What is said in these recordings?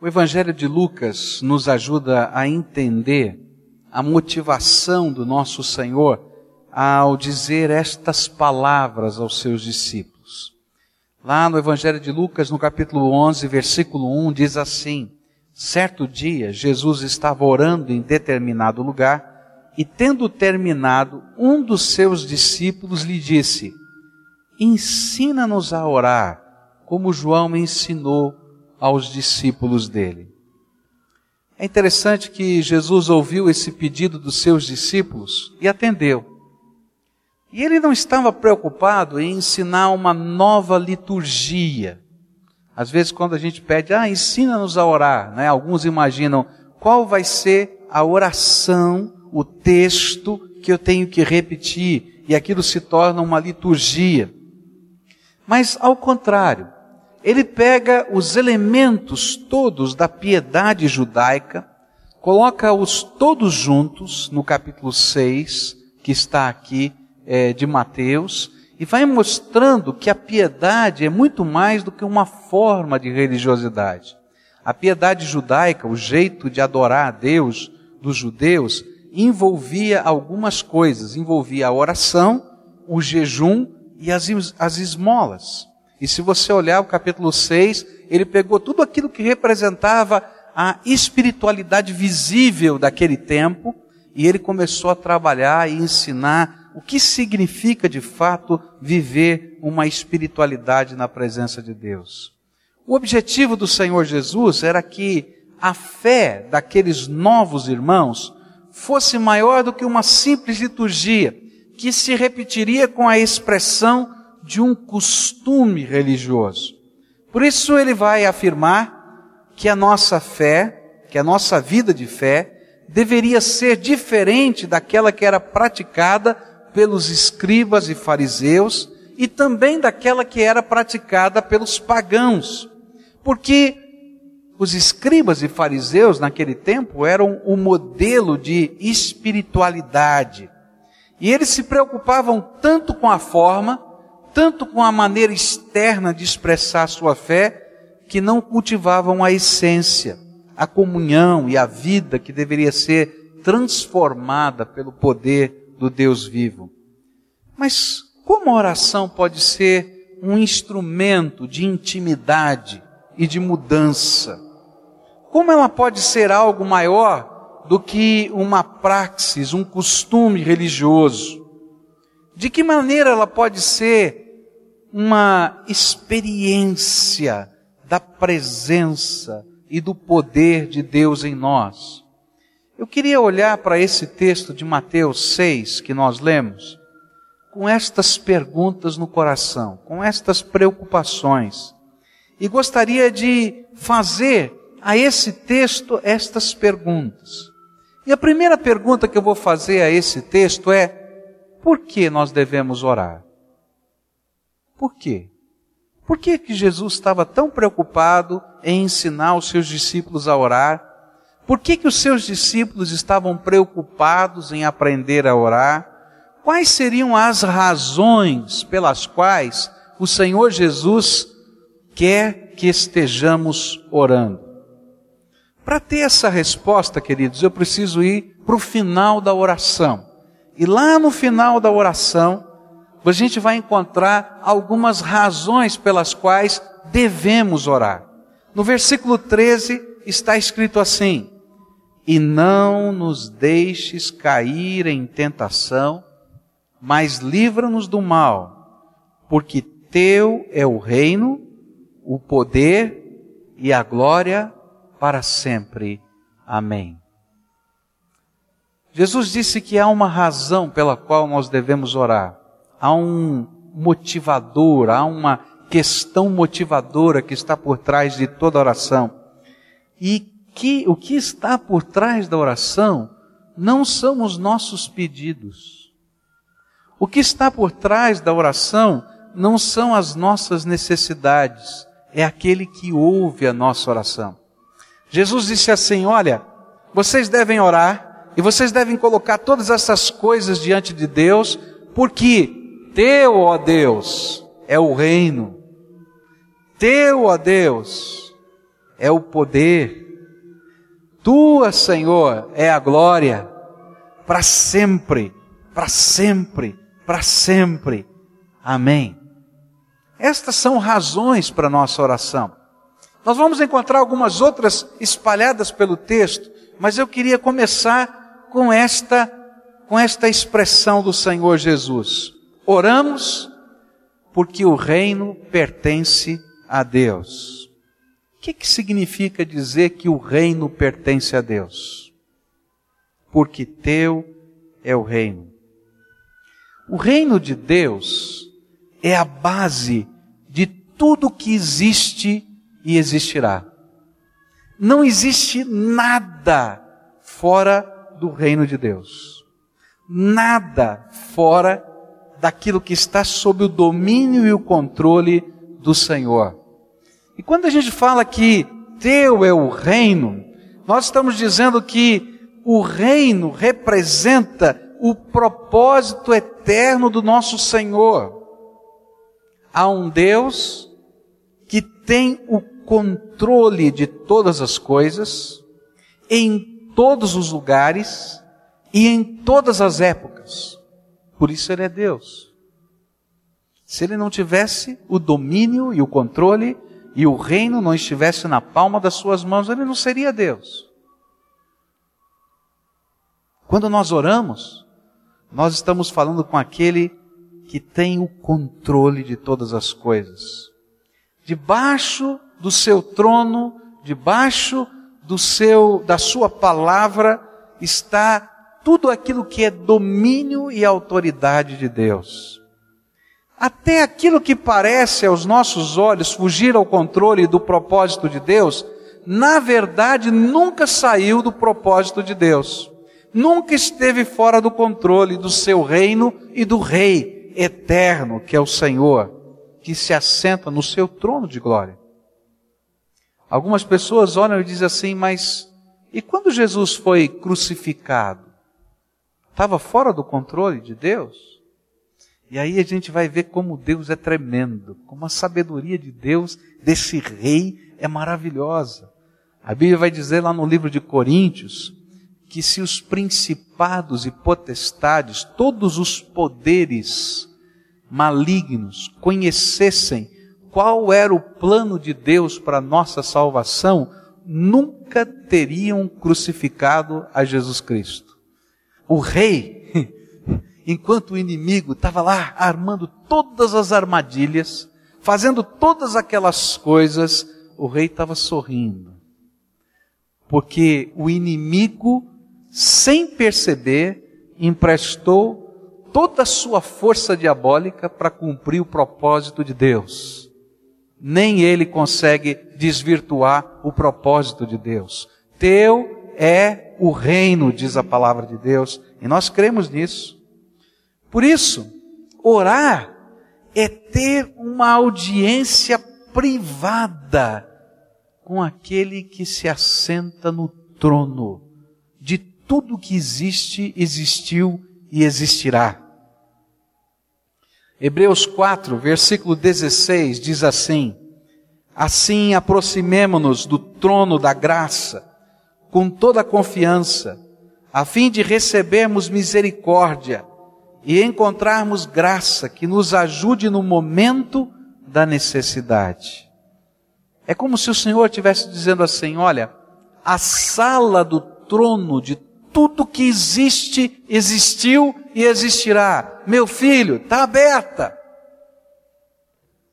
O Evangelho de Lucas nos ajuda a entender a motivação do nosso Senhor ao dizer estas palavras aos seus discípulos. Lá no Evangelho de Lucas, no capítulo 11, versículo 1, diz assim: Certo dia, Jesus estava orando em determinado lugar e, tendo terminado, um dos seus discípulos lhe disse: Ensina-nos a orar, como João ensinou aos discípulos dele. É interessante que Jesus ouviu esse pedido dos seus discípulos e atendeu. E ele não estava preocupado em ensinar uma nova liturgia. Às vezes, quando a gente pede, ah, ensina-nos a orar, né? alguns imaginam qual vai ser a oração, o texto que eu tenho que repetir, e aquilo se torna uma liturgia. Mas, ao contrário, ele pega os elementos todos da piedade judaica, coloca-os todos juntos no capítulo 6, que está aqui é, de Mateus, e vai mostrando que a piedade é muito mais do que uma forma de religiosidade. A piedade judaica, o jeito de adorar a Deus dos judeus, envolvia algumas coisas, envolvia a oração, o jejum e as, as esmolas. E se você olhar o capítulo 6, ele pegou tudo aquilo que representava a espiritualidade visível daquele tempo e ele começou a trabalhar e ensinar o que significa de fato viver uma espiritualidade na presença de Deus. O objetivo do Senhor Jesus era que a fé daqueles novos irmãos fosse maior do que uma simples liturgia, que se repetiria com a expressão de um costume religioso. Por isso ele vai afirmar que a nossa fé, que a nossa vida de fé, deveria ser diferente daquela que era praticada pelos escribas e fariseus e também daquela que era praticada pelos pagãos. Porque os escribas e fariseus naquele tempo eram o modelo de espiritualidade. E eles se preocupavam tanto com a forma tanto com a maneira externa de expressar sua fé, que não cultivavam a essência, a comunhão e a vida que deveria ser transformada pelo poder do Deus vivo. Mas como a oração pode ser um instrumento de intimidade e de mudança? Como ela pode ser algo maior do que uma praxis, um costume religioso? De que maneira ela pode ser uma experiência da presença e do poder de Deus em nós? Eu queria olhar para esse texto de Mateus 6 que nós lemos, com estas perguntas no coração, com estas preocupações, e gostaria de fazer a esse texto estas perguntas. E a primeira pergunta que eu vou fazer a esse texto é: por que nós devemos orar? Por quê? Por que, que Jesus estava tão preocupado em ensinar os seus discípulos a orar? Por que, que os seus discípulos estavam preocupados em aprender a orar? Quais seriam as razões pelas quais o Senhor Jesus quer que estejamos orando? Para ter essa resposta, queridos, eu preciso ir para o final da oração. E lá no final da oração, a gente vai encontrar algumas razões pelas quais devemos orar. No versículo 13 está escrito assim: E não nos deixes cair em tentação, mas livra-nos do mal, porque teu é o reino, o poder e a glória para sempre. Amém. Jesus disse que há uma razão pela qual nós devemos orar. Há um motivador, há uma questão motivadora que está por trás de toda oração. E que o que está por trás da oração não são os nossos pedidos. O que está por trás da oração não são as nossas necessidades, é aquele que ouve a nossa oração. Jesus disse assim: Olha, vocês devem orar e vocês devem colocar todas essas coisas diante de Deus, porque teu, ó Deus, é o reino. Teu, ó Deus, é o poder. Tua, Senhor, é a glória para sempre, para sempre, para sempre. Amém. Estas são razões para nossa oração. Nós vamos encontrar algumas outras espalhadas pelo texto, mas eu queria começar com esta com esta expressão do Senhor Jesus. Oramos porque o reino pertence a Deus. O que, que significa dizer que o reino pertence a Deus? Porque teu é o reino. O reino de Deus é a base de tudo que existe e existirá. Não existe nada fora do reino de Deus. Nada fora daquilo que está sob o domínio e o controle do Senhor. E quando a gente fala que teu é o reino, nós estamos dizendo que o reino representa o propósito eterno do nosso Senhor. Há um Deus que tem o controle de todas as coisas, em todos os lugares e em todas as épocas. Por isso ele é Deus. Se ele não tivesse o domínio e o controle e o reino não estivesse na palma das suas mãos, ele não seria Deus. Quando nós oramos, nós estamos falando com aquele que tem o controle de todas as coisas. Debaixo do seu trono, debaixo do seu da sua palavra está tudo aquilo que é domínio e autoridade de Deus. Até aquilo que parece aos nossos olhos fugir ao controle do propósito de Deus, na verdade nunca saiu do propósito de Deus. Nunca esteve fora do controle do seu reino e do rei eterno, que é o Senhor, que se assenta no seu trono de glória. Algumas pessoas olham e dizem assim, mas e quando Jesus foi crucificado? Estava fora do controle de Deus? E aí a gente vai ver como Deus é tremendo, como a sabedoria de Deus, desse rei, é maravilhosa. A Bíblia vai dizer lá no livro de Coríntios, que se os principados e potestades, todos os poderes malignos, conhecessem qual era o plano de Deus para a nossa salvação, nunca teriam crucificado a Jesus Cristo. O rei, enquanto o inimigo estava lá armando todas as armadilhas, fazendo todas aquelas coisas, o rei estava sorrindo. Porque o inimigo, sem perceber, emprestou toda a sua força diabólica para cumprir o propósito de Deus nem ele consegue desvirtuar o propósito de Deus. Teu é o reino, diz a palavra de Deus, e nós cremos nisso. Por isso, orar é ter uma audiência privada com aquele que se assenta no trono de tudo que existe, existiu e existirá. Hebreus 4, versículo 16 diz assim: Assim aproximemo-nos do trono da graça com toda a confiança, a fim de recebermos misericórdia e encontrarmos graça que nos ajude no momento da necessidade. É como se o Senhor estivesse dizendo assim: olha, a sala do trono de tudo que existe, existiu e existirá. Meu filho, está aberta.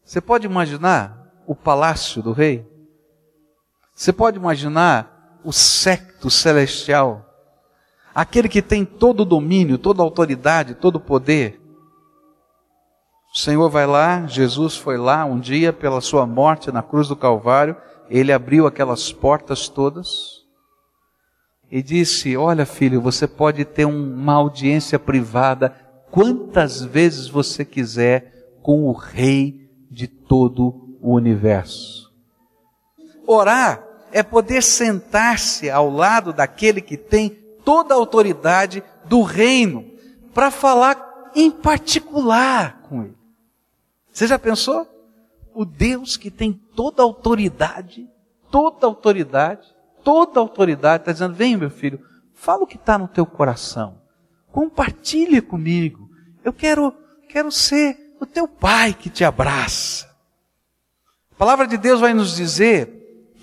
Você pode imaginar o palácio do rei? Você pode imaginar o secto celestial? Aquele que tem todo o domínio, toda a autoridade, todo o poder. O Senhor vai lá, Jesus foi lá um dia pela sua morte na cruz do Calvário, ele abriu aquelas portas todas e disse: Olha, filho, você pode ter uma audiência privada quantas vezes você quiser com o Rei de todo o universo. Orar é poder sentar-se ao lado daquele que tem toda a autoridade do reino para falar em particular com ele. Você já pensou? O Deus que tem toda a autoridade toda autoridade, toda autoridade, está dizendo: vem, meu filho, fala o que está no teu coração, compartilhe comigo. Eu quero, quero ser o teu pai que te abraça. A palavra de Deus vai nos dizer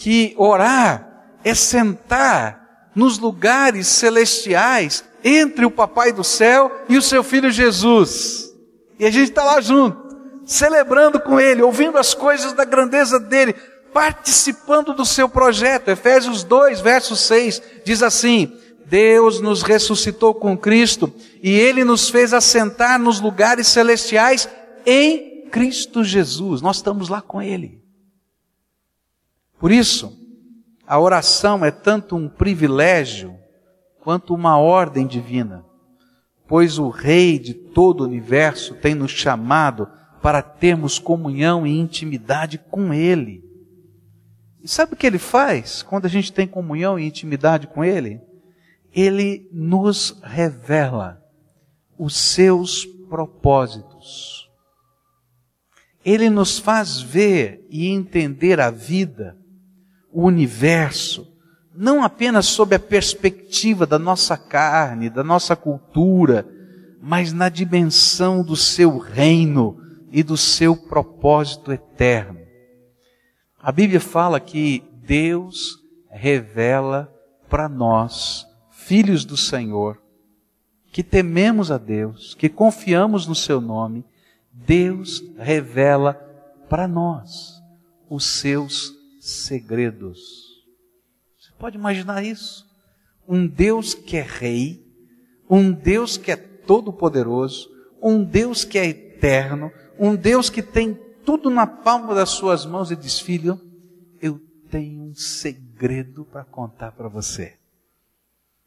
que orar é sentar nos lugares celestiais entre o Papai do céu e o seu filho Jesus. E a gente está lá junto, celebrando com ele, ouvindo as coisas da grandeza dele, participando do seu projeto. Efésios 2, verso 6 diz assim: Deus nos ressuscitou com Cristo e ele nos fez assentar nos lugares celestiais em Cristo Jesus. Nós estamos lá com ele. Por isso, a oração é tanto um privilégio quanto uma ordem divina, pois o Rei de todo o universo tem nos chamado para termos comunhão e intimidade com Ele. E sabe o que Ele faz quando a gente tem comunhão e intimidade com Ele? Ele nos revela os seus propósitos. Ele nos faz ver e entender a vida, o universo, não apenas sob a perspectiva da nossa carne, da nossa cultura, mas na dimensão do seu reino e do seu propósito eterno. A Bíblia fala que Deus revela para nós, filhos do Senhor, que tememos a Deus, que confiamos no seu nome, Deus revela para nós os seus segredos. Pode imaginar isso? Um Deus que é rei, um Deus que é todo-poderoso, um Deus que é eterno, um Deus que tem tudo na palma das suas mãos e diz: Filho, eu tenho um segredo para contar para você.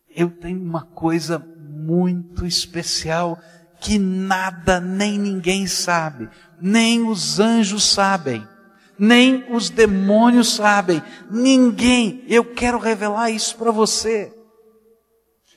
Eu tenho uma coisa muito especial que nada nem ninguém sabe, nem os anjos sabem nem os demônios sabem, ninguém. Eu quero revelar isso para você.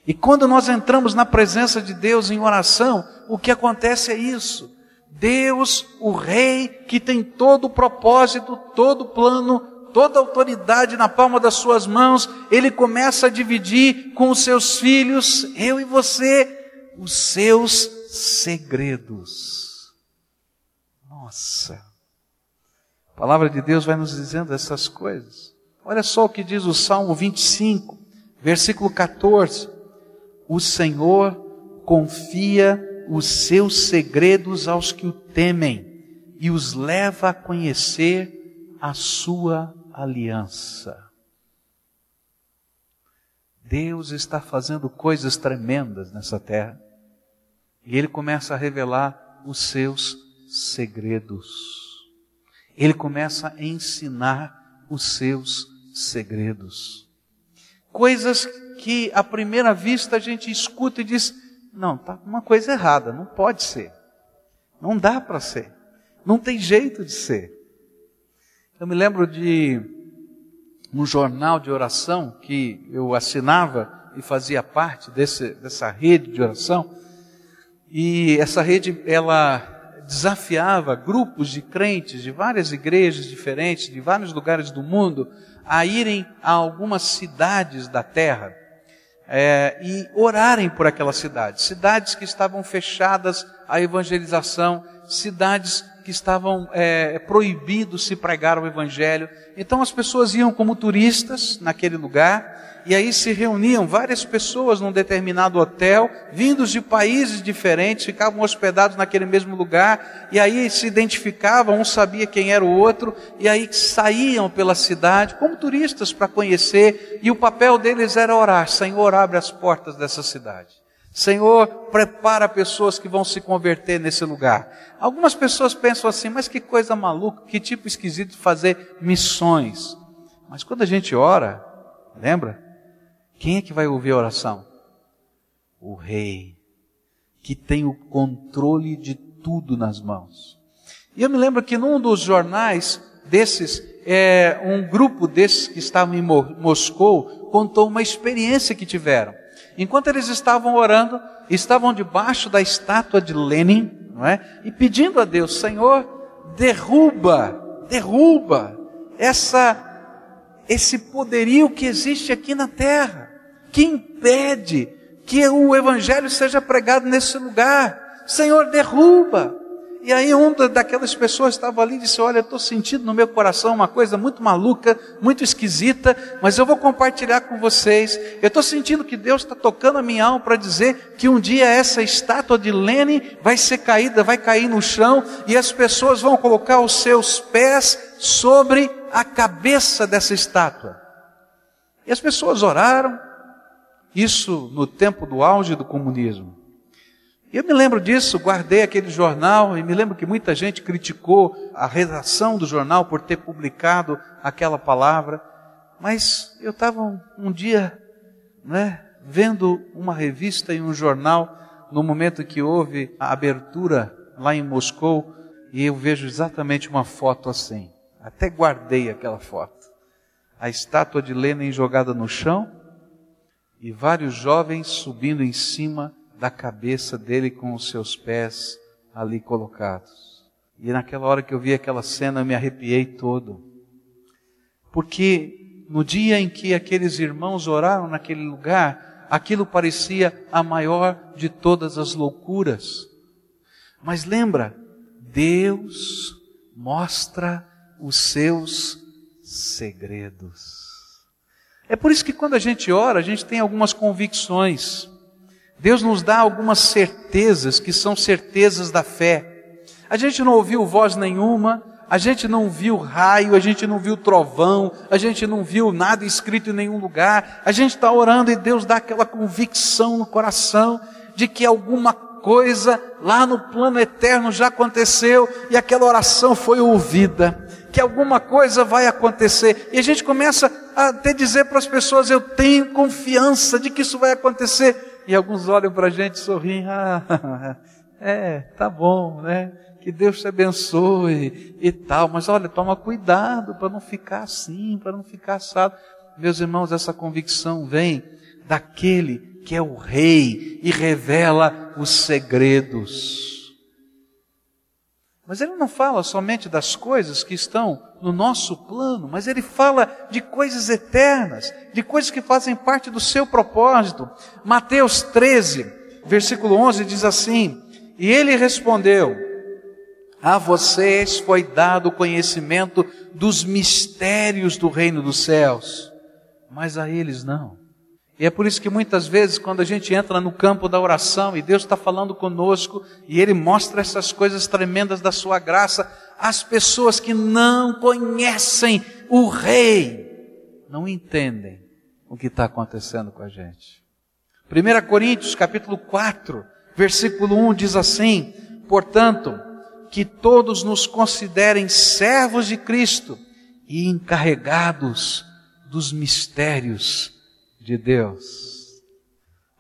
E quando nós entramos na presença de Deus em oração, o que acontece é isso. Deus, o Rei, que tem todo o propósito, todo o plano, toda a autoridade na palma das suas mãos, ele começa a dividir com os seus filhos, eu e você, os seus segredos. Nossa. A palavra de Deus vai nos dizendo essas coisas. Olha só o que diz o Salmo 25, versículo 14. O Senhor confia os seus segredos aos que o temem e os leva a conhecer a sua aliança. Deus está fazendo coisas tremendas nessa terra. E Ele começa a revelar os seus segredos ele começa a ensinar os seus segredos. Coisas que à primeira vista a gente escuta e diz: não, tá uma coisa errada, não pode ser. Não dá para ser. Não tem jeito de ser. Eu me lembro de um jornal de oração que eu assinava e fazia parte desse, dessa rede de oração. E essa rede, ela desafiava grupos de crentes de várias igrejas diferentes, de vários lugares do mundo, a irem a algumas cidades da terra é, e orarem por aquela cidade. Cidades que estavam fechadas à evangelização, cidades que estavam é, proibidos se pregar o evangelho. Então as pessoas iam como turistas naquele lugar e aí se reuniam várias pessoas num determinado hotel, vindos de países diferentes, ficavam hospedados naquele mesmo lugar, e aí se identificavam, um sabia quem era o outro, e aí saíam pela cidade como turistas para conhecer, e o papel deles era orar: Senhor, abre as portas dessa cidade. Senhor, prepara pessoas que vão se converter nesse lugar. Algumas pessoas pensam assim, mas que coisa maluca, que tipo esquisito fazer missões. Mas quando a gente ora, lembra? Quem é que vai ouvir a oração? O rei, que tem o controle de tudo nas mãos. E eu me lembro que num dos jornais desses, é, um grupo desses que estavam em Moscou contou uma experiência que tiveram. Enquanto eles estavam orando, estavam debaixo da estátua de Lenin, não é? E pedindo a Deus, Senhor, derruba, derruba essa esse poderio que existe aqui na terra, que impede que o evangelho seja pregado nesse lugar. Senhor, derruba. E aí uma daquelas pessoas estava ali e disse: Olha, eu estou sentindo no meu coração uma coisa muito maluca, muito esquisita, mas eu vou compartilhar com vocês. Eu estou sentindo que Deus está tocando a minha alma para dizer que um dia essa estátua de Lene vai ser caída, vai cair no chão e as pessoas vão colocar os seus pés sobre a cabeça dessa estátua. E as pessoas oraram, isso no tempo do auge do comunismo. Eu me lembro disso, guardei aquele jornal e me lembro que muita gente criticou a redação do jornal por ter publicado aquela palavra. Mas eu estava um, um, dia né, vendo uma revista e um jornal no momento que houve a abertura lá em Moscou e eu vejo exatamente uma foto assim. Até guardei aquela foto. A estátua de Lenin jogada no chão e vários jovens subindo em cima da cabeça dele com os seus pés ali colocados. E naquela hora que eu vi aquela cena, eu me arrepiei todo. Porque no dia em que aqueles irmãos oraram naquele lugar, aquilo parecia a maior de todas as loucuras. Mas lembra, Deus mostra os seus segredos. É por isso que quando a gente ora, a gente tem algumas convicções. Deus nos dá algumas certezas que são certezas da fé. A gente não ouviu voz nenhuma, a gente não viu raio, a gente não viu trovão, a gente não viu nada escrito em nenhum lugar. A gente está orando e Deus dá aquela convicção no coração de que alguma coisa lá no plano eterno já aconteceu e aquela oração foi ouvida, que alguma coisa vai acontecer. E a gente começa a até dizer para as pessoas: Eu tenho confiança de que isso vai acontecer e alguns olham para a gente sorriem, ah, é, tá bom, né? Que Deus te abençoe e tal, mas olha, toma cuidado para não ficar assim, para não ficar assado. Meus irmãos, essa convicção vem daquele que é o rei e revela os segredos. Mas ele não fala somente das coisas que estão no nosso plano, mas ele fala de coisas eternas, de coisas que fazem parte do seu propósito. Mateus 13, versículo 11 diz assim: E ele respondeu: A vocês foi dado o conhecimento dos mistérios do reino dos céus, mas a eles não. E é por isso que muitas vezes, quando a gente entra no campo da oração e Deus está falando conosco e Ele mostra essas coisas tremendas da Sua graça, as pessoas que não conhecem o Rei não entendem o que está acontecendo com a gente. 1 Coríntios capítulo 4, versículo 1 diz assim: Portanto, que todos nos considerem servos de Cristo e encarregados dos mistérios de Deus.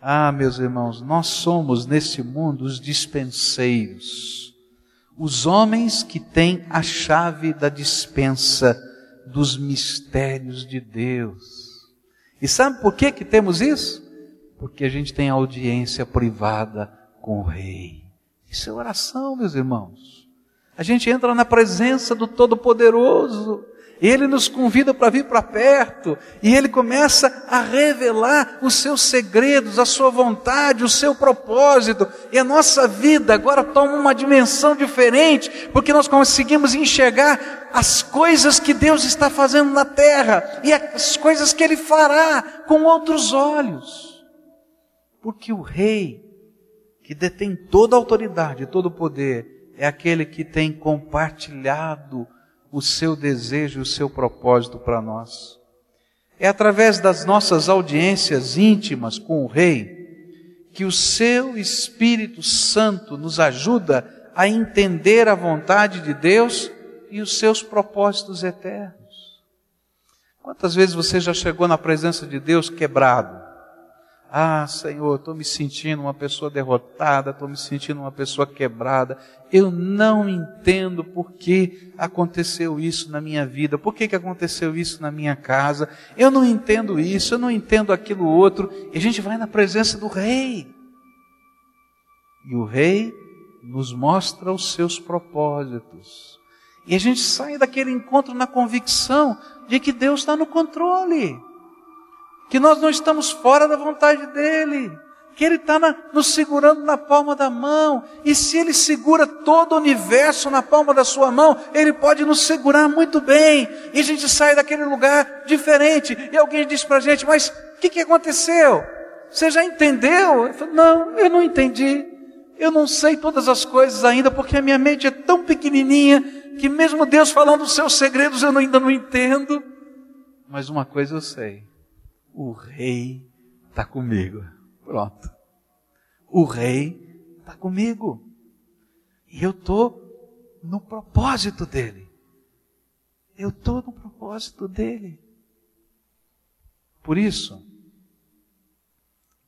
Ah, meus irmãos, nós somos nesse mundo os dispenseiros, os homens que têm a chave da dispensa dos mistérios de Deus. E sabe por que que temos isso? Porque a gente tem audiência privada com o rei. Isso é oração, meus irmãos. A gente entra na presença do Todo-Poderoso. Ele nos convida para vir para perto e ele começa a revelar os seus segredos, a sua vontade, o seu propósito. E a nossa vida agora toma uma dimensão diferente, porque nós conseguimos enxergar as coisas que Deus está fazendo na terra e as coisas que ele fará com outros olhos. Porque o rei que detém toda a autoridade, todo o poder, é aquele que tem compartilhado o seu desejo, o seu propósito para nós. É através das nossas audiências íntimas com o Rei que o seu Espírito Santo nos ajuda a entender a vontade de Deus e os seus propósitos eternos. Quantas vezes você já chegou na presença de Deus quebrado? Ah, Senhor, estou me sentindo uma pessoa derrotada, estou me sentindo uma pessoa quebrada. Eu não entendo por que aconteceu isso na minha vida, por que, que aconteceu isso na minha casa. Eu não entendo isso, eu não entendo aquilo outro. E a gente vai na presença do Rei. E o Rei nos mostra os seus propósitos. E a gente sai daquele encontro na convicção de que Deus está no controle, que nós não estamos fora da vontade dEle, que Ele está nos segurando na palma da mão, e se Ele segura todo o universo na palma da sua mão, Ele pode nos segurar muito bem, e a gente sai daquele lugar diferente, e alguém diz para a gente, mas o que, que aconteceu? Você já entendeu? Eu falo, não, eu não entendi. Eu não sei todas as coisas ainda, porque a minha mente é tão pequenininha que mesmo Deus falando os seus segredos eu ainda não entendo. Mas uma coisa eu sei: o Rei está comigo. Pronto. O Rei está comigo. E eu estou no propósito dele. Eu estou no propósito dele. Por isso,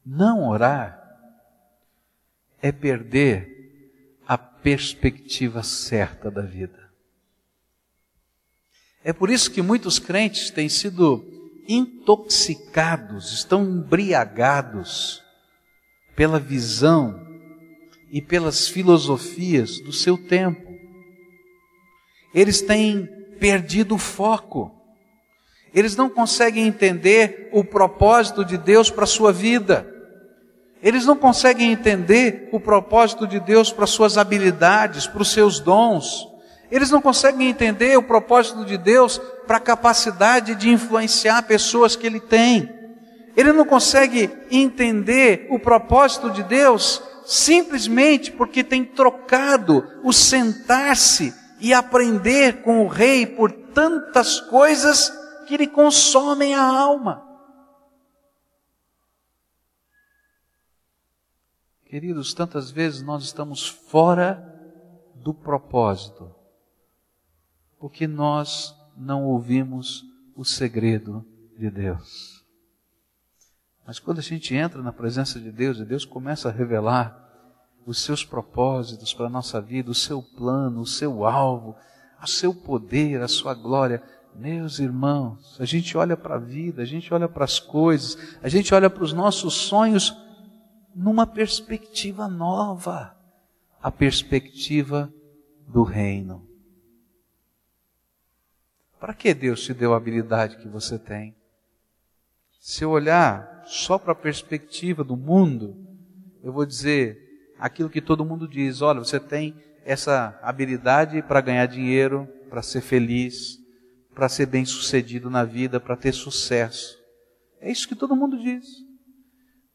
não orar é perder a perspectiva certa da vida. É por isso que muitos crentes têm sido intoxicados, estão embriagados pela visão e pelas filosofias do seu tempo. Eles têm perdido o foco. Eles não conseguem entender o propósito de Deus para a sua vida. Eles não conseguem entender o propósito de Deus para suas habilidades, para os seus dons. Eles não conseguem entender o propósito de Deus para a capacidade de influenciar pessoas que ele tem. Ele não consegue entender o propósito de Deus simplesmente porque tem trocado o sentar-se e aprender com o rei por tantas coisas que lhe consomem a alma. Queridos, tantas vezes nós estamos fora do propósito porque nós não ouvimos o segredo de Deus. Mas quando a gente entra na presença de Deus e Deus começa a revelar os seus propósitos para a nossa vida, o seu plano, o seu alvo, o seu poder, a sua glória, meus irmãos, a gente olha para a vida, a gente olha para as coisas, a gente olha para os nossos sonhos numa perspectiva nova, a perspectiva do reino. Para que Deus te deu a habilidade que você tem? Se eu olhar só para a perspectiva do mundo, eu vou dizer aquilo que todo mundo diz: olha, você tem essa habilidade para ganhar dinheiro, para ser feliz, para ser bem sucedido na vida, para ter sucesso. É isso que todo mundo diz.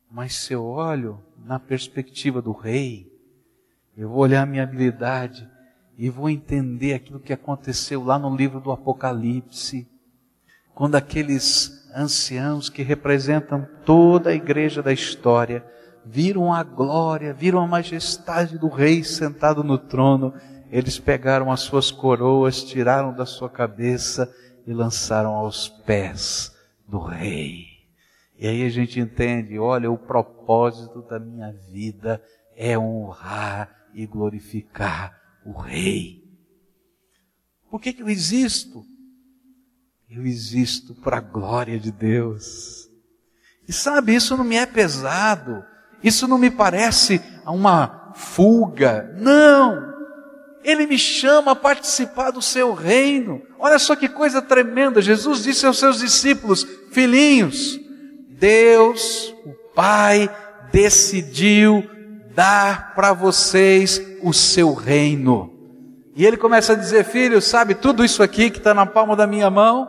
Mas se eu olho na perspectiva do rei, eu vou olhar a minha habilidade e vou entender aquilo que aconteceu lá no livro do Apocalipse, quando aqueles anciãos que representam toda a igreja da história viram a glória, viram a majestade do rei sentado no trono, eles pegaram as suas coroas, tiraram da sua cabeça e lançaram aos pés do rei. E aí a gente entende, olha, o propósito da minha vida é honrar e glorificar o Rei. Por que, que eu existo? Eu existo para a glória de Deus. E sabe, isso não me é pesado, isso não me parece uma fuga. Não! Ele me chama a participar do seu reino. Olha só que coisa tremenda. Jesus disse aos seus discípulos: Filhinhos, Deus, o Pai, decidiu dar para vocês o seu reino. E ele começa a dizer: Filho, sabe tudo isso aqui que está na palma da minha mão?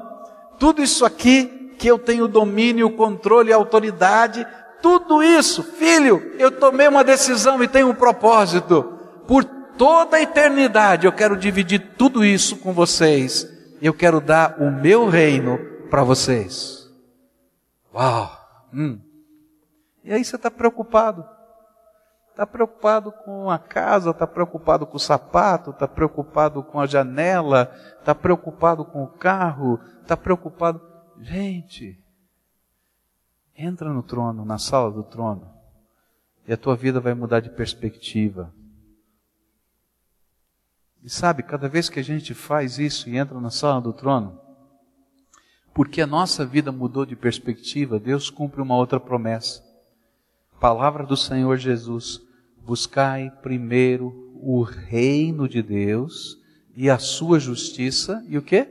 Tudo isso aqui que eu tenho domínio, controle e autoridade, tudo isso, filho, eu tomei uma decisão e tenho um propósito. Por toda a eternidade eu quero dividir tudo isso com vocês. Eu quero dar o meu reino para vocês. Uau! Hum. E aí você está preocupado. Está preocupado com a casa, está preocupado com o sapato, está preocupado com a janela, está preocupado com o carro, está preocupado. Gente, entra no trono, na sala do trono, e a tua vida vai mudar de perspectiva. E sabe, cada vez que a gente faz isso e entra na sala do trono, porque a nossa vida mudou de perspectiva, Deus cumpre uma outra promessa. Palavra do Senhor Jesus: buscai primeiro o reino de Deus e a sua justiça, e o que?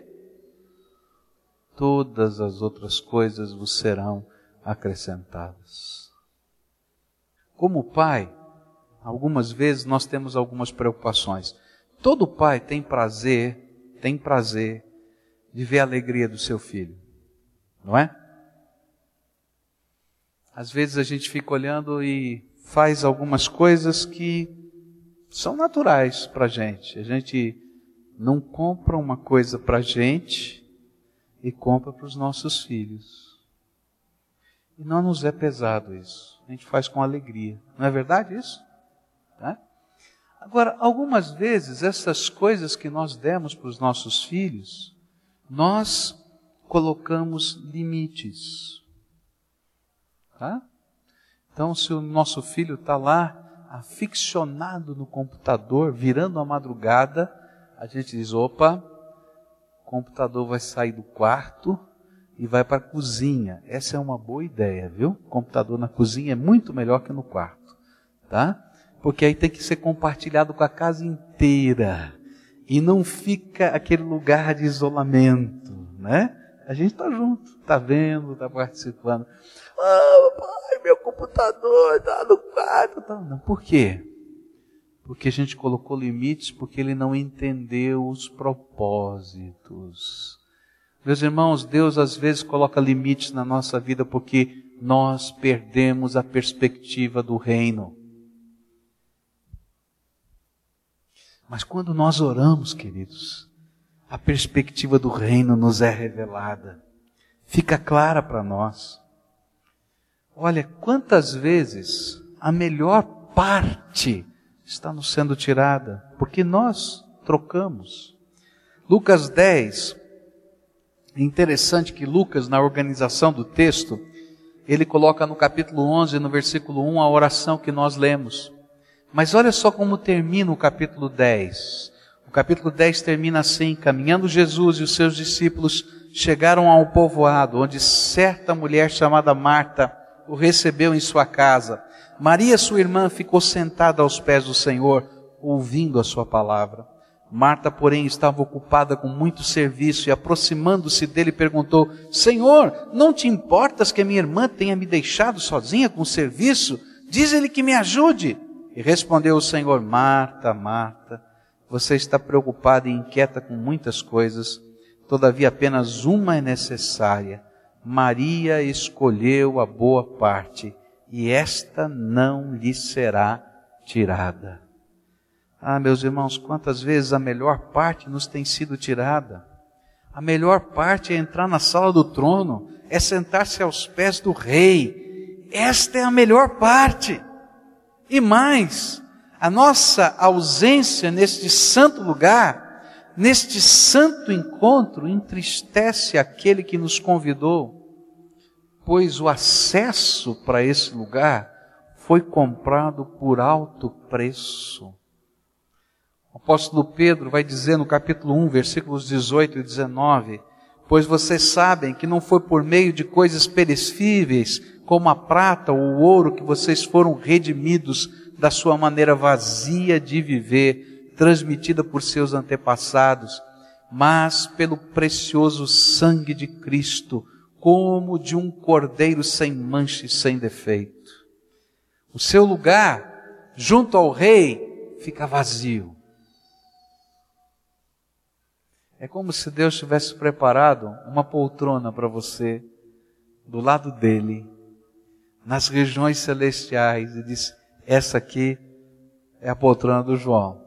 Todas as outras coisas vos serão acrescentadas. Como pai, algumas vezes nós temos algumas preocupações. Todo pai tem prazer, tem prazer de ver a alegria do seu filho, não é? Às vezes a gente fica olhando e faz algumas coisas que são naturais para a gente. A gente não compra uma coisa para a gente e compra para os nossos filhos. E não nos é pesado isso. A gente faz com alegria. Não é verdade isso? Tá? Agora, algumas vezes, essas coisas que nós demos para os nossos filhos, nós colocamos limites. Tá? Então, se o nosso filho está lá aficionado no computador, virando a madrugada, a gente diz: opa, o computador vai sair do quarto e vai para a cozinha. Essa é uma boa ideia, viu? O computador na cozinha é muito melhor que no quarto, tá? Porque aí tem que ser compartilhado com a casa inteira e não fica aquele lugar de isolamento, né? A gente está junto, está vendo, está participando. Ah, pai, meu computador está no quarto. Tá. Não, por quê? Porque a gente colocou limites, porque ele não entendeu os propósitos. Meus irmãos, Deus às vezes coloca limites na nossa vida porque nós perdemos a perspectiva do reino. Mas quando nós oramos, queridos, a perspectiva do reino nos é revelada, fica clara para nós. Olha, quantas vezes a melhor parte está nos sendo tirada, porque nós trocamos. Lucas 10, é interessante que Lucas, na organização do texto, ele coloca no capítulo 11, no versículo 1, a oração que nós lemos. Mas olha só como termina o capítulo 10. O capítulo 10 termina assim: Caminhando Jesus e os seus discípulos chegaram ao povoado, onde certa mulher chamada Marta o recebeu em sua casa. Maria, sua irmã, ficou sentada aos pés do Senhor, ouvindo a sua palavra. Marta, porém, estava ocupada com muito serviço e, aproximando-se dele, perguntou: Senhor, não te importas que a minha irmã tenha me deixado sozinha com o serviço? Diz-lhe que me ajude. E respondeu o Senhor: Marta, Marta, você está preocupada e inquieta com muitas coisas, todavia apenas uma é necessária. Maria escolheu a boa parte e esta não lhe será tirada. Ah, meus irmãos, quantas vezes a melhor parte nos tem sido tirada? A melhor parte é entrar na sala do trono, é sentar-se aos pés do rei. Esta é a melhor parte. E mais, a nossa ausência neste santo lugar, neste santo encontro, entristece aquele que nos convidou pois o acesso para esse lugar foi comprado por alto preço. O apóstolo Pedro vai dizer no capítulo 1, versículos 18 e 19: Pois vocês sabem que não foi por meio de coisas perecíveis, como a prata ou o ouro, que vocês foram redimidos da sua maneira vazia de viver, transmitida por seus antepassados, mas pelo precioso sangue de Cristo como de um cordeiro sem mancha e sem defeito. O seu lugar, junto ao rei, fica vazio. É como se Deus tivesse preparado uma poltrona para você, do lado dele, nas regiões celestiais, e disse: Essa aqui é a poltrona do João.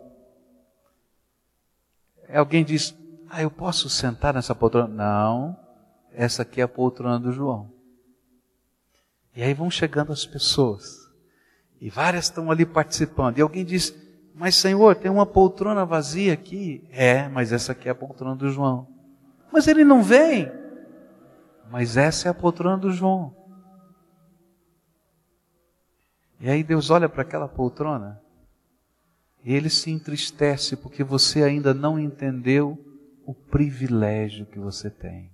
Alguém diz: Ah, eu posso sentar nessa poltrona? Não essa aqui é a poltrona do João. E aí vão chegando as pessoas. E várias estão ali participando. E alguém diz: Mas Senhor, tem uma poltrona vazia aqui. É, mas essa aqui é a poltrona do João. Mas ele não vem. Mas essa é a poltrona do João. E aí Deus olha para aquela poltrona e ele se entristece porque você ainda não entendeu o privilégio que você tem.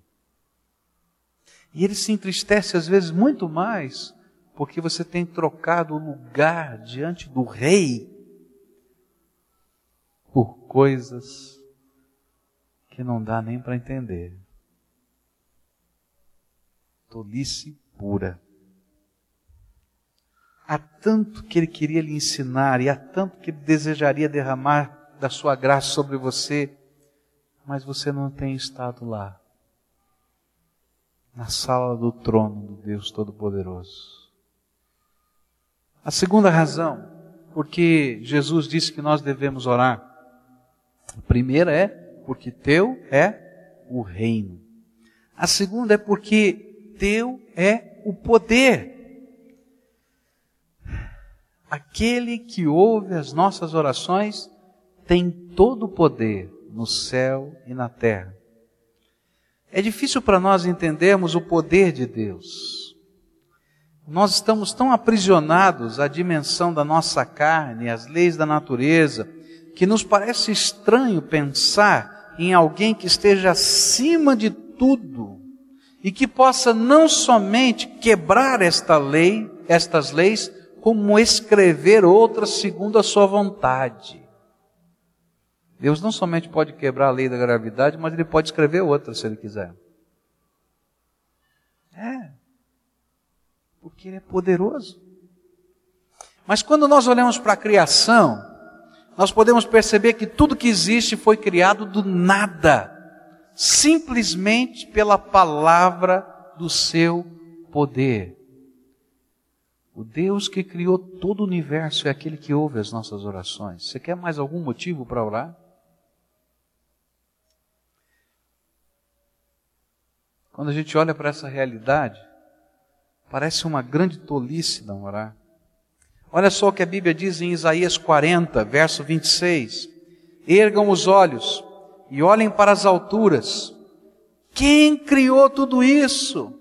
E ele se entristece às vezes muito mais porque você tem trocado o lugar diante do rei por coisas que não dá nem para entender. Tolice pura. Há tanto que ele queria lhe ensinar e há tanto que ele desejaria derramar da sua graça sobre você, mas você não tem estado lá, na sala do trono do Deus Todo-Poderoso. A segunda razão, porque Jesus disse que nós devemos orar. A primeira é porque teu é o reino. A segunda é porque teu é o poder. Aquele que ouve as nossas orações tem todo o poder no céu e na terra. É difícil para nós entendermos o poder de Deus. Nós estamos tão aprisionados à dimensão da nossa carne, às leis da natureza, que nos parece estranho pensar em alguém que esteja acima de tudo e que possa não somente quebrar esta lei, estas leis, como escrever outras segundo a sua vontade. Deus não somente pode quebrar a lei da gravidade, mas ele pode escrever outra se ele quiser. É. Porque ele é poderoso. Mas quando nós olhamos para a criação, nós podemos perceber que tudo que existe foi criado do nada, simplesmente pela palavra do seu poder. O Deus que criou todo o universo é aquele que ouve as nossas orações. Você quer mais algum motivo para orar? Quando a gente olha para essa realidade, parece uma grande tolice não orar. Olha só o que a Bíblia diz em Isaías 40, verso 26. Ergam os olhos e olhem para as alturas. Quem criou tudo isso?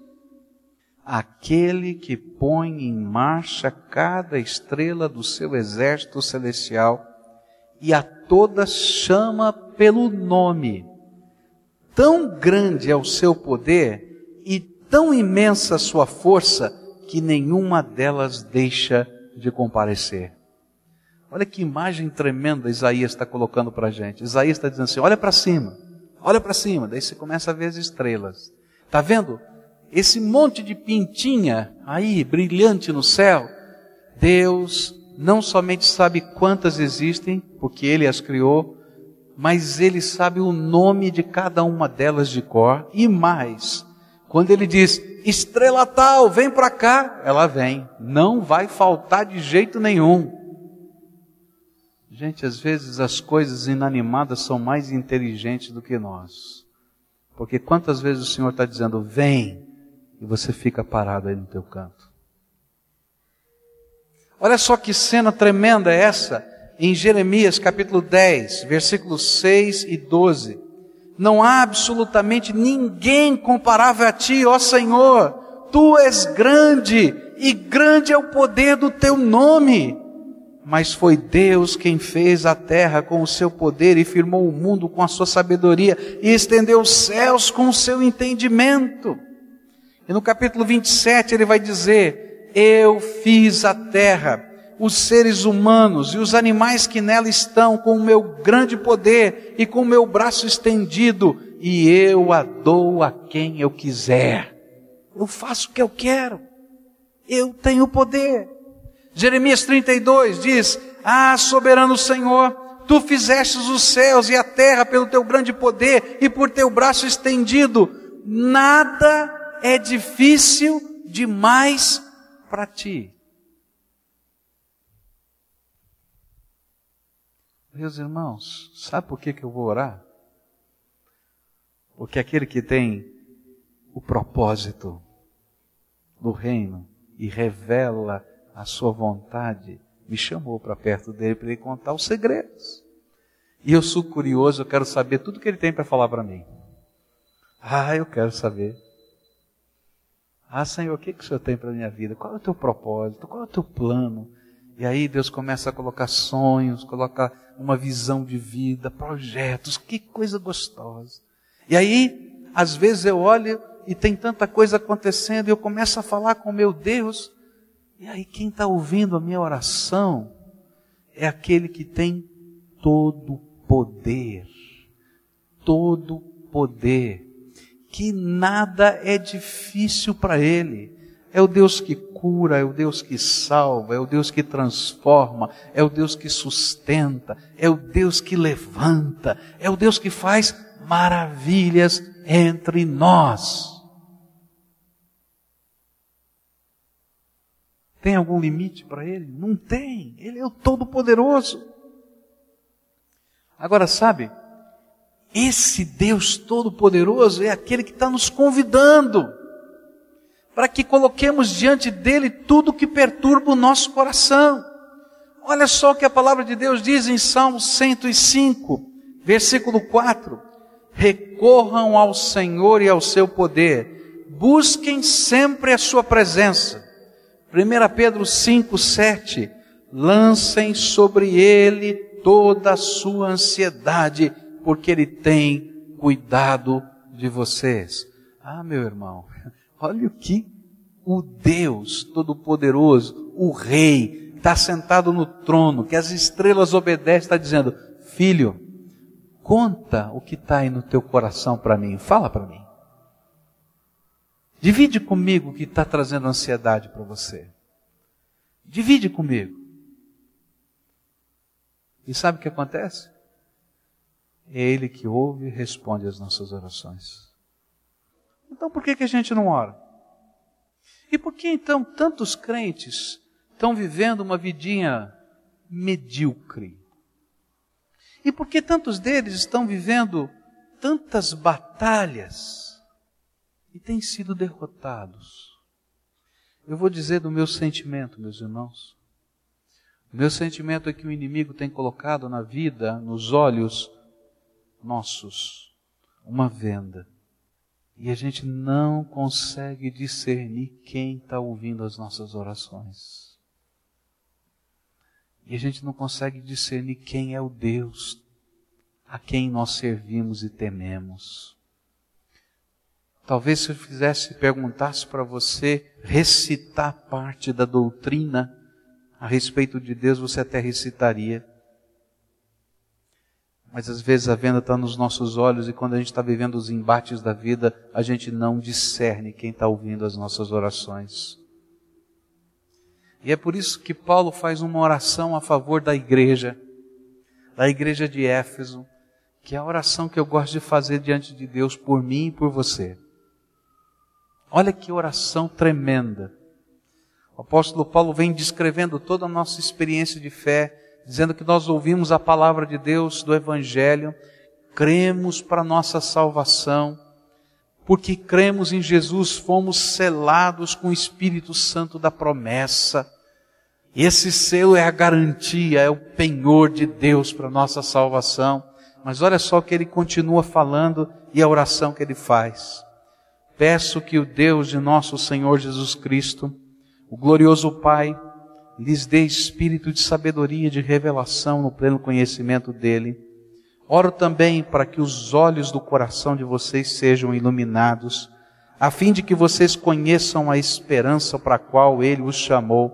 Aquele que põe em marcha cada estrela do seu exército celestial e a todas chama pelo nome Tão grande é o seu poder e tão imensa a sua força que nenhuma delas deixa de comparecer. Olha que imagem tremenda Isaías está colocando para a gente. Isaías está dizendo assim: olha para cima, olha para cima. Daí você começa a ver as estrelas. Está vendo? Esse monte de pintinha aí, brilhante no céu. Deus não somente sabe quantas existem, porque Ele as criou, mas ele sabe o nome de cada uma delas de cor e mais. Quando ele diz, estrela tal, vem para cá, ela vem. Não vai faltar de jeito nenhum. Gente, às vezes as coisas inanimadas são mais inteligentes do que nós. Porque quantas vezes o Senhor está dizendo, vem, e você fica parado aí no teu canto. Olha só que cena tremenda é essa em Jeremias capítulo 10, versículos 6 e 12. Não há absolutamente ninguém comparável a ti, ó Senhor. Tu és grande e grande é o poder do teu nome. Mas foi Deus quem fez a terra com o seu poder e firmou o mundo com a sua sabedoria e estendeu os céus com o seu entendimento. E no capítulo 27 ele vai dizer: Eu fiz a terra os seres humanos e os animais que nela estão com o meu grande poder e com o meu braço estendido, e eu a dou a quem eu quiser. Eu faço o que eu quero. Eu tenho poder. Jeremias 32 diz: Ah, soberano Senhor, tu fizestes os céus e a terra pelo teu grande poder e por teu braço estendido. Nada é difícil demais para ti. Meus irmãos, sabe por que, que eu vou orar? Porque aquele que tem o propósito do reino e revela a sua vontade, me chamou para perto dele para ele contar os segredos. E eu sou curioso, eu quero saber tudo que ele tem para falar para mim. Ah, eu quero saber. Ah, Senhor, o que, que o Senhor tem para a minha vida? Qual é o teu propósito? Qual é o teu plano? E aí Deus começa a colocar sonhos, coloca uma visão de vida, projetos, que coisa gostosa. E aí, às vezes eu olho e tem tanta coisa acontecendo e eu começo a falar com meu Deus. E aí quem está ouvindo a minha oração é aquele que tem todo poder, todo poder, que nada é difícil para Ele. É o Deus que cura, é o Deus que salva, é o Deus que transforma, é o Deus que sustenta, é o Deus que levanta, é o Deus que faz maravilhas entre nós. Tem algum limite para Ele? Não tem. Ele é o Todo-Poderoso. Agora, sabe, esse Deus Todo-Poderoso é aquele que está nos convidando para que coloquemos diante dele tudo que perturba o nosso coração. Olha só o que a palavra de Deus diz em Salmo 105, versículo 4: Recorram ao Senhor e ao seu poder, busquem sempre a sua presença. 1 Pedro 5, 7: Lancem sobre ele toda a sua ansiedade, porque Ele tem cuidado de vocês. Ah, meu irmão, olha o que o Deus Todo-Poderoso, o Rei, está sentado no trono, que as estrelas obedecem, está dizendo: Filho, conta o que está aí no teu coração para mim, fala para mim. Divide comigo o que está trazendo ansiedade para você. Divide comigo. E sabe o que acontece? É Ele que ouve e responde às nossas orações. Então por que, que a gente não ora? E por que então tantos crentes estão vivendo uma vidinha medíocre? E por que tantos deles estão vivendo tantas batalhas e têm sido derrotados? Eu vou dizer do meu sentimento, meus irmãos. Meu sentimento é que o inimigo tem colocado na vida, nos olhos nossos, uma venda. E a gente não consegue discernir quem está ouvindo as nossas orações. E a gente não consegue discernir quem é o Deus a quem nós servimos e tememos. Talvez se eu fizesse, perguntasse para você recitar parte da doutrina a respeito de Deus, você até recitaria. Mas às vezes a venda está nos nossos olhos e quando a gente está vivendo os embates da vida, a gente não discerne quem está ouvindo as nossas orações. E é por isso que Paulo faz uma oração a favor da igreja, da igreja de Éfeso, que é a oração que eu gosto de fazer diante de Deus por mim e por você. Olha que oração tremenda. O apóstolo Paulo vem descrevendo toda a nossa experiência de fé, dizendo que nós ouvimos a palavra de Deus do Evangelho, cremos para nossa salvação, porque cremos em Jesus, fomos selados com o Espírito Santo da promessa. Esse selo é a garantia, é o penhor de Deus para nossa salvação. Mas olha só o que ele continua falando e a oração que ele faz. Peço que o Deus de nosso Senhor Jesus Cristo, o glorioso Pai lhes dê espírito de sabedoria de revelação no pleno conhecimento dele. Oro também para que os olhos do coração de vocês sejam iluminados, a fim de que vocês conheçam a esperança para a qual ele os chamou,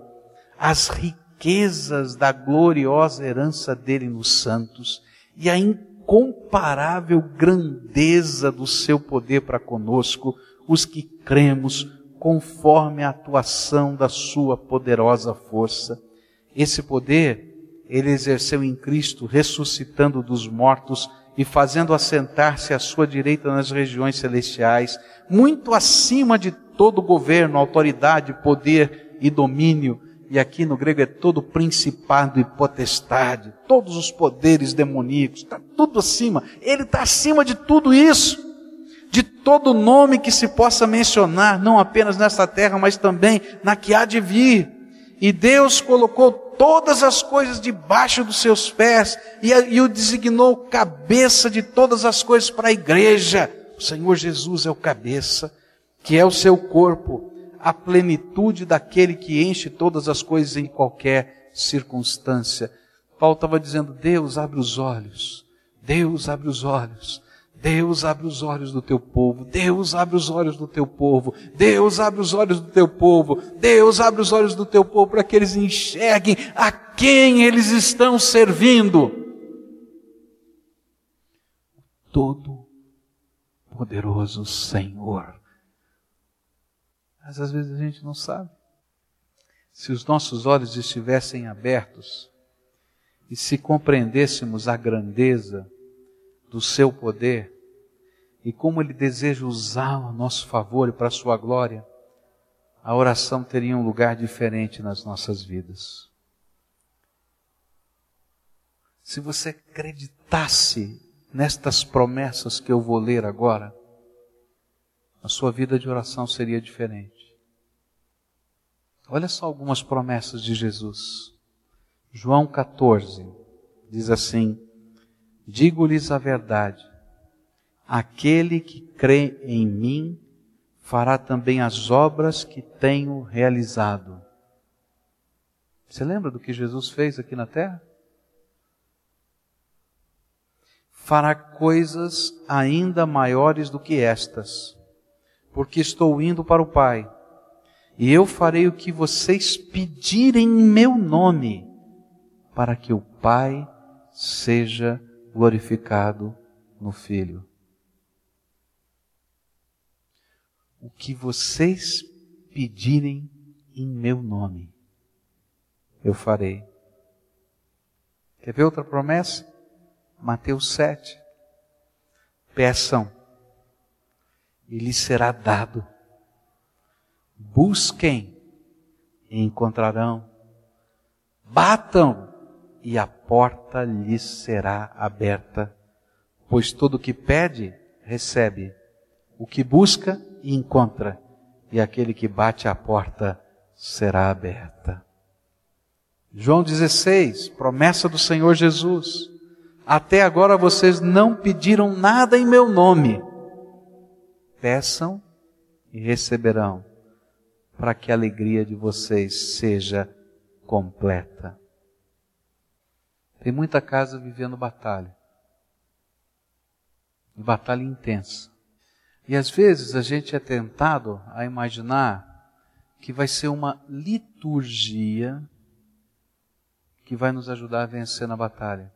as riquezas da gloriosa herança dele nos santos e a incomparável grandeza do seu poder para conosco, os que cremos conforme a atuação da sua poderosa força. Esse poder ele exerceu em Cristo, ressuscitando dos mortos e fazendo assentar-se à sua direita nas regiões celestiais, muito acima de todo governo, autoridade, poder e domínio. E aqui no grego é todo principado e potestade, todos os poderes demoníacos, está tudo acima. Ele está acima de tudo isso de todo nome que se possa mencionar, não apenas nesta terra, mas também na que há de vir. E Deus colocou todas as coisas debaixo dos seus pés e, e o designou cabeça de todas as coisas para a igreja. O Senhor Jesus é o cabeça, que é o seu corpo, a plenitude daquele que enche todas as coisas em qualquer circunstância. Paulo estava dizendo: Deus abre os olhos, Deus abre os olhos Deus abre os olhos do teu povo, Deus abre os olhos do teu povo, Deus abre os olhos do teu povo, Deus abre os olhos do teu povo para que eles enxerguem a quem eles estão servindo. Todo poderoso Senhor. Mas às vezes a gente não sabe. Se os nossos olhos estivessem abertos e se compreendêssemos a grandeza do seu poder e como ele deseja usá-lo a nosso favor e para a sua glória, a oração teria um lugar diferente nas nossas vidas. Se você acreditasse nestas promessas que eu vou ler agora, a sua vida de oração seria diferente. Olha só algumas promessas de Jesus. João 14 diz assim: Digo-lhes a verdade, aquele que crê em mim fará também as obras que tenho realizado. Você lembra do que Jesus fez aqui na terra? Fará coisas ainda maiores do que estas porque estou indo para o Pai. E eu farei o que vocês pedirem em meu nome, para que o Pai seja glorificado no Filho. O que vocês pedirem em meu nome, eu farei. Quer ver outra promessa? Mateus 7. Peçam e lhes será dado. Busquem e encontrarão. Batam e a porta lhes será aberta. Pois todo o que pede, recebe. O que busca, encontra. E aquele que bate à porta será aberta. João 16, promessa do Senhor Jesus. Até agora vocês não pediram nada em meu nome. Peçam e receberão, para que a alegria de vocês seja completa. Tem muita casa vivendo batalha. Batalha intensa. E às vezes a gente é tentado a imaginar que vai ser uma liturgia que vai nos ajudar a vencer na batalha.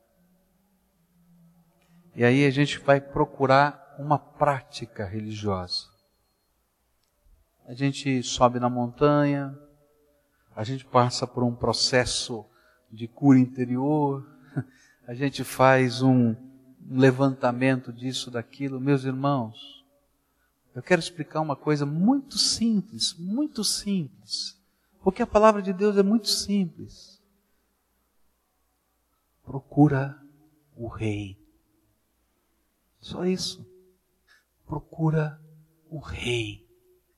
E aí a gente vai procurar uma prática religiosa. A gente sobe na montanha, a gente passa por um processo de cura interior, a gente faz um levantamento disso, daquilo. Meus irmãos, eu quero explicar uma coisa muito simples, muito simples, porque a palavra de Deus é muito simples. Procura o Rei. Só isso procura o rei.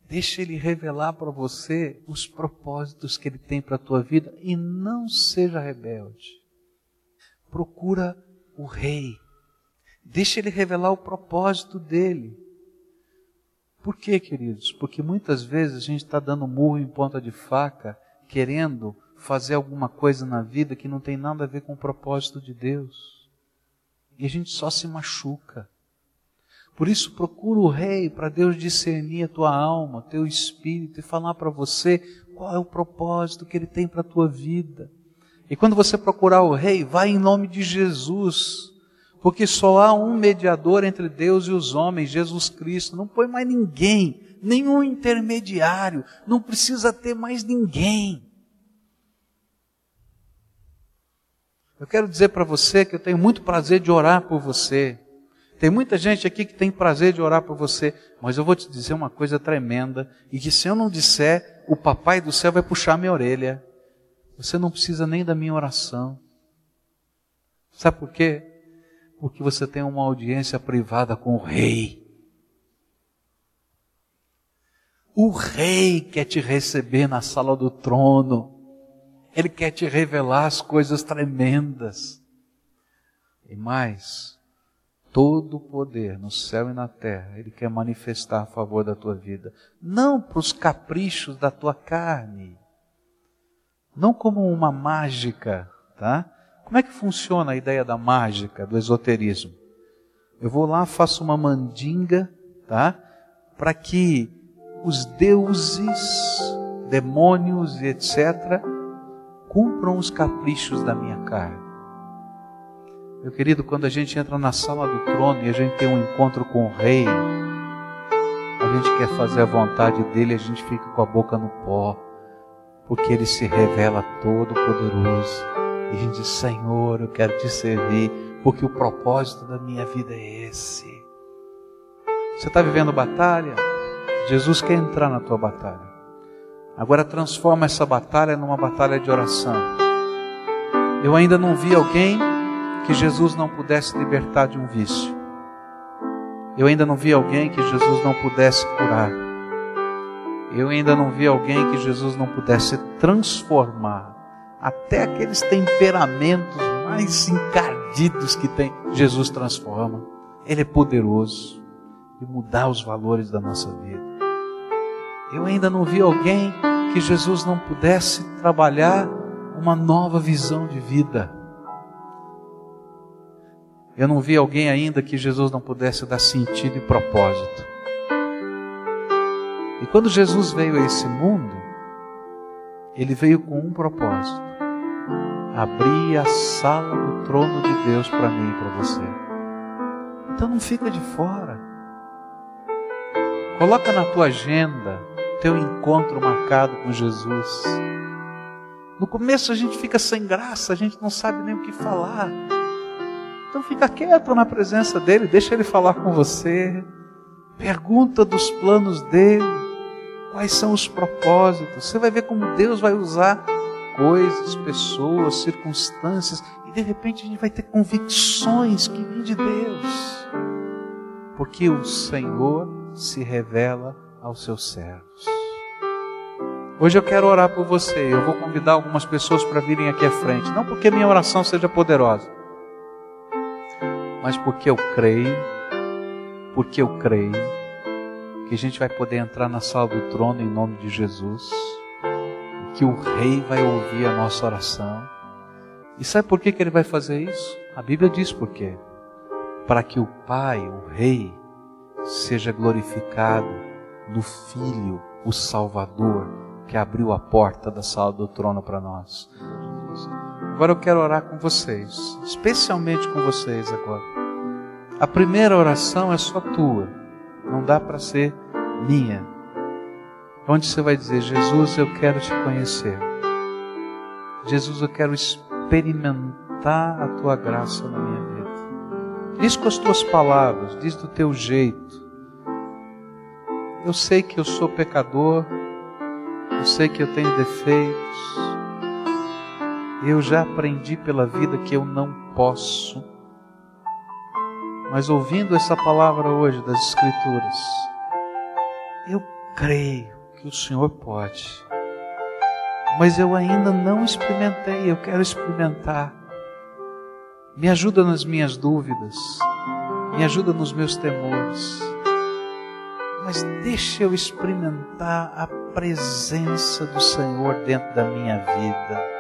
Deixa ele revelar para você os propósitos que ele tem para a tua vida e não seja rebelde. Procura o rei. Deixa ele revelar o propósito dele. Por quê, queridos? Porque muitas vezes a gente está dando murro em ponta de faca, querendo fazer alguma coisa na vida que não tem nada a ver com o propósito de Deus. E a gente só se machuca. Por isso, procura o Rei para Deus discernir a tua alma, teu espírito e falar para você qual é o propósito que Ele tem para a tua vida. E quando você procurar o Rei, vai em nome de Jesus, porque só há um mediador entre Deus e os homens, Jesus Cristo. Não põe mais ninguém, nenhum intermediário, não precisa ter mais ninguém. Eu quero dizer para você que eu tenho muito prazer de orar por você. Tem muita gente aqui que tem prazer de orar por você, mas eu vou te dizer uma coisa tremenda, e que se eu não disser, o papai do céu vai puxar minha orelha. Você não precisa nem da minha oração. Sabe por quê? Porque você tem uma audiência privada com o rei. O rei quer te receber na sala do trono. Ele quer te revelar as coisas tremendas. E mais, todo o poder no céu e na terra, Ele quer manifestar a favor da tua vida. Não para os caprichos da tua carne. Não como uma mágica, tá? Como é que funciona a ideia da mágica, do esoterismo? Eu vou lá, faço uma mandinga, tá? Para que os deuses, demônios e etc., cumpram os caprichos da minha carne. Meu querido, quando a gente entra na sala do trono e a gente tem um encontro com o Rei, gente quer fazer a vontade dele, a gente fica com a boca no pó, porque ele se revela todo poderoso. E a gente diz: Senhor, eu quero te servir, porque o propósito da minha vida é esse. Você está vivendo batalha? Jesus quer entrar na tua batalha. Agora transforma essa batalha numa batalha de oração. Eu ainda não vi alguém que Jesus não pudesse libertar de um vício. Eu ainda não vi alguém que Jesus não pudesse curar. Eu ainda não vi alguém que Jesus não pudesse transformar. Até aqueles temperamentos mais encardidos que tem, Jesus transforma. Ele é poderoso de mudar os valores da nossa vida. Eu ainda não vi alguém que Jesus não pudesse trabalhar uma nova visão de vida. Eu não vi alguém ainda que Jesus não pudesse dar sentido e propósito. E quando Jesus veio a esse mundo, ele veio com um propósito: abrir a sala do trono de Deus para mim e para você. Então não fica de fora. Coloca na tua agenda teu encontro marcado com Jesus. No começo a gente fica sem graça, a gente não sabe nem o que falar. Então fica quieto na presença dele, deixa ele falar com você. Pergunta dos planos dele, quais são os propósitos. Você vai ver como Deus vai usar coisas, pessoas, circunstâncias, e de repente a gente vai ter convicções que vêm de Deus. Porque o Senhor se revela aos seus servos. Hoje eu quero orar por você. Eu vou convidar algumas pessoas para virem aqui à frente. Não porque minha oração seja poderosa, mas porque eu creio, porque eu creio que a gente vai poder entrar na sala do trono em nome de Jesus, que o Rei vai ouvir a nossa oração. E sabe por que, que ele vai fazer isso? A Bíblia diz por quê. Para que o Pai, o Rei, seja glorificado no Filho, o Salvador, que abriu a porta da sala do trono para nós. Agora eu quero orar com vocês, especialmente com vocês agora. A primeira oração é só tua, não dá para ser minha. Onde você vai dizer: Jesus, eu quero te conhecer. Jesus, eu quero experimentar a tua graça na minha vida. Diz com as tuas palavras, diz do teu jeito. Eu sei que eu sou pecador, eu sei que eu tenho defeitos, eu já aprendi pela vida que eu não posso. Mas ouvindo essa palavra hoje das Escrituras, eu creio que o Senhor pode. Mas eu ainda não experimentei, eu quero experimentar. Me ajuda nas minhas dúvidas, me ajuda nos meus temores. Mas deixa eu experimentar a presença do Senhor dentro da minha vida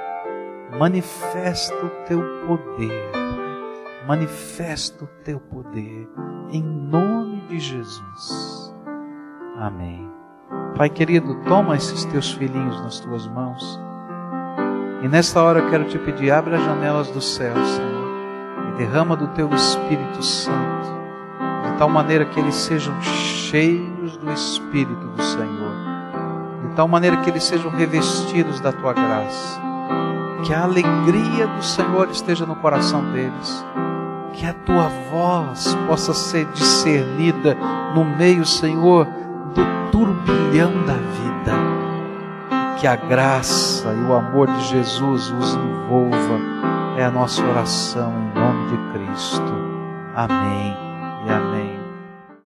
manifesta o teu poder. Manifesta o teu poder, em nome de Jesus. Amém. Pai querido, toma esses teus filhinhos nas tuas mãos. E nesta hora eu quero te pedir, abre as janelas do céu, Senhor, e derrama do teu Espírito Santo, de tal maneira que eles sejam cheios do Espírito do Senhor, de tal maneira que eles sejam revestidos da tua graça que a alegria do Senhor esteja no coração deles, que a tua voz possa ser discernida no meio, Senhor, do turbilhão da vida, que a graça e o amor de Jesus os envolva, é a nossa oração em nome de Cristo. Amém e amém.